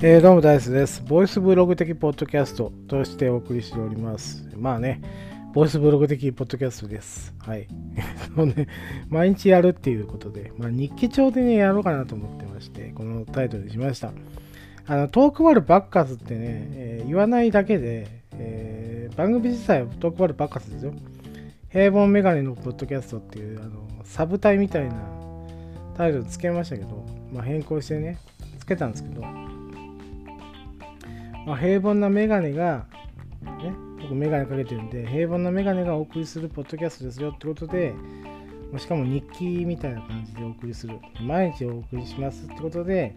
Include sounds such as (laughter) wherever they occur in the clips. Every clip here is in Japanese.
えー、どうもダイスです。ボイスブログ的ポッドキャストとしてお送りしております。まあね、ボイスブログ的ポッドキャストです。はい。(laughs) ね、毎日やるっていうことで、まあ、日記帳でね、やろうかなと思ってまして、このタイトルにしました。あの、トークバルバッカスってね、えー、言わないだけで、えー、番組自体はトークバルバッカスですよ。平凡メガネのポッドキャストっていう、あの、サブタイみたいなタイトルつけましたけど、まあ、変更してね、つけたんですけど、あ、平凡なメガネが、ね、僕メガネかけてるんで、平凡なメガネがお送りするポッドキャストですよってことで、しかも日記みたいな感じでお送りする。毎日お送りしますってことで、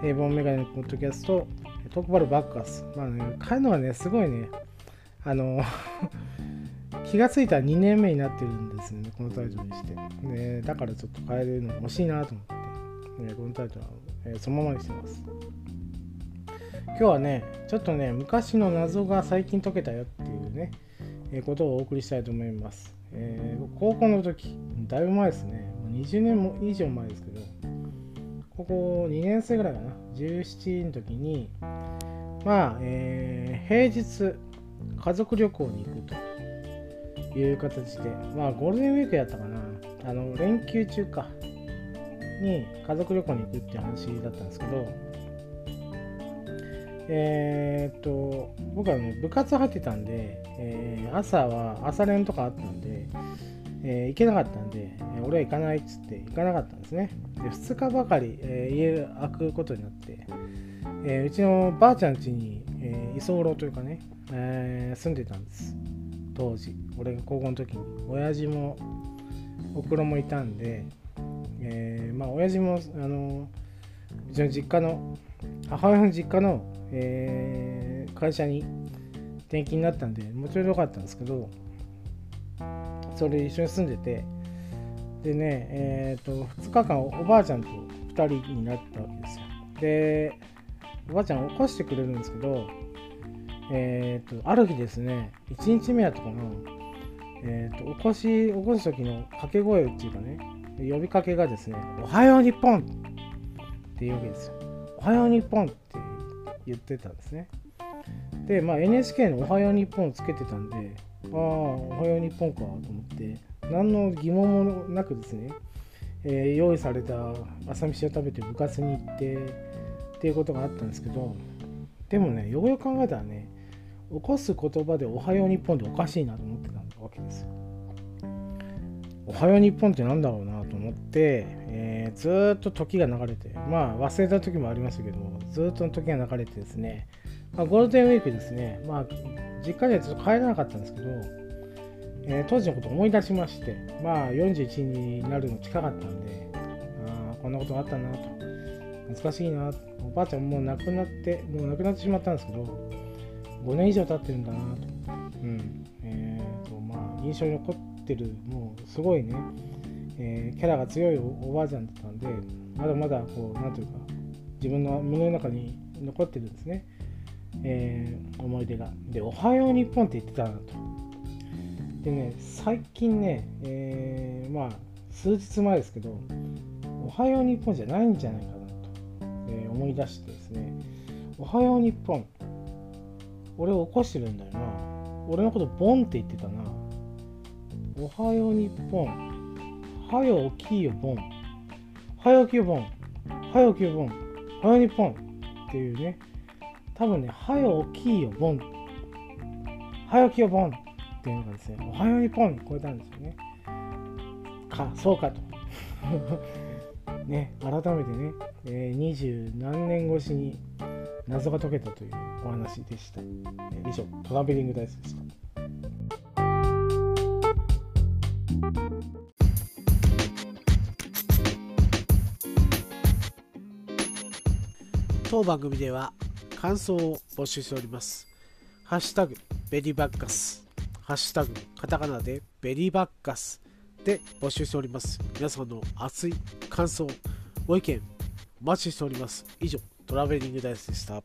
平凡メガネのポッドキャスト、トークバルバッカス。まあね、彼のはね、すごいね、あの (laughs) 気がついたら2年目になってるんですよね、このタイトルにして。でだからちょっと変えるの欲しいなと思って、ね、このタイトルは、えー、そのままにしてます。今日はね、ちょっとね、昔の謎が最近解けたよっていうね、えー、ことをお送りしたいと思います。えー、高校の時、だいぶ前ですね、20年も以上前ですけど、ここ2年生ぐらいかな、17の時に、まあ、えー、平日、家族旅行に行くという形で、まあ、ゴールデンウィークやったかな、あの、連休中か、に家族旅行に行くっていう話だったんですけど、えー、っと、僕はね、部活入ってたんで、えー、朝は朝練とかあったんで、えー、行けなかったんで、俺は行かないっつって行かなかったんですね。で、2日ばかり、えー、家開くことになって、え、うちのばあちゃん家に、え、居候というかね、え、住んでたんです。当時。俺が高校の時に。親父も、おふくろもいたんで、え、まあ、親父も、あの、うちの実家の、母親の実家の、えー、会社に転勤になったんでもちろん良かったんですけどそれ一緒に住んでてでねえっ、ー、と2日間おばあちゃんと2人になったわけですよでおばあちゃん起こしてくれるんですけどえっ、ー、とある日ですね1日目やったかなえっ、ー、と起こし起こす時の掛け声っていうかね呼びかけがですね「おはよう日本!」っていうわけですよ。おはよう日本って言ってたんですね。で、まあ、NHK の「おはよう日本」をつけてたんで、ああ、おはよう日本かと思って、何の疑問もなくですね、えー、用意された朝飯を食べて部活に行ってっていうことがあったんですけど、でもね、よくよく考えたらね、起こす言葉でおはよう日本っておかしいなと思ってたわけですよ。おはよう日本って何だろうなと思って、えー、ずっと時が流れて、まあ忘れた時もありましたけど、ずっと時が流れてですね、まあ、ゴールデンウィークですね、まあ実家にはちょっと帰れなかったんですけど、えー、当時のことを思い出しまして、まあ41になるの近かったんで、あ、こんなことがあったなと、懐かしいな、おばあちゃんもう亡くなって、もう亡くなってしまったんですけど、5年以上経ってるんだなと、うん、えーと、まあ印象に残ってる、もうすごいね、えー、キャラが強いおばあちゃんだったんで、まだまだこう、なんというか、自分の胸の中に残ってるんですね、えー、思い出が。で、おはよう日本って言ってたなと。でね、最近ね、えー、まあ、数日前ですけど、おはよう日本じゃないんじゃないかなと、え、思い出してですね、おはよう日本、俺を起こしてるんだよな。俺のことボンって言ってたな。おはよう日本。はよ起きよボン。はよ起きよボン。はよ起きよボン。はよ日本。っていうね。多分ね、はよ起きよボン。はよ起きよボン。っていうのがですね、おはよう日本に超えたんですよね。か、そうかと。(laughs) ね、改めてね、えー、二十何年越しに謎が解けたというお話でした。えー、以上、トラベリングダイスでした。当番組では感想を募集しております。ハッシュタグベリーバッカス、ハッシュタグカタカナでベリーバッカスで募集しております。皆さんの熱い感想、ご意見、お待ちしております。以上、トラベリングダイスでした。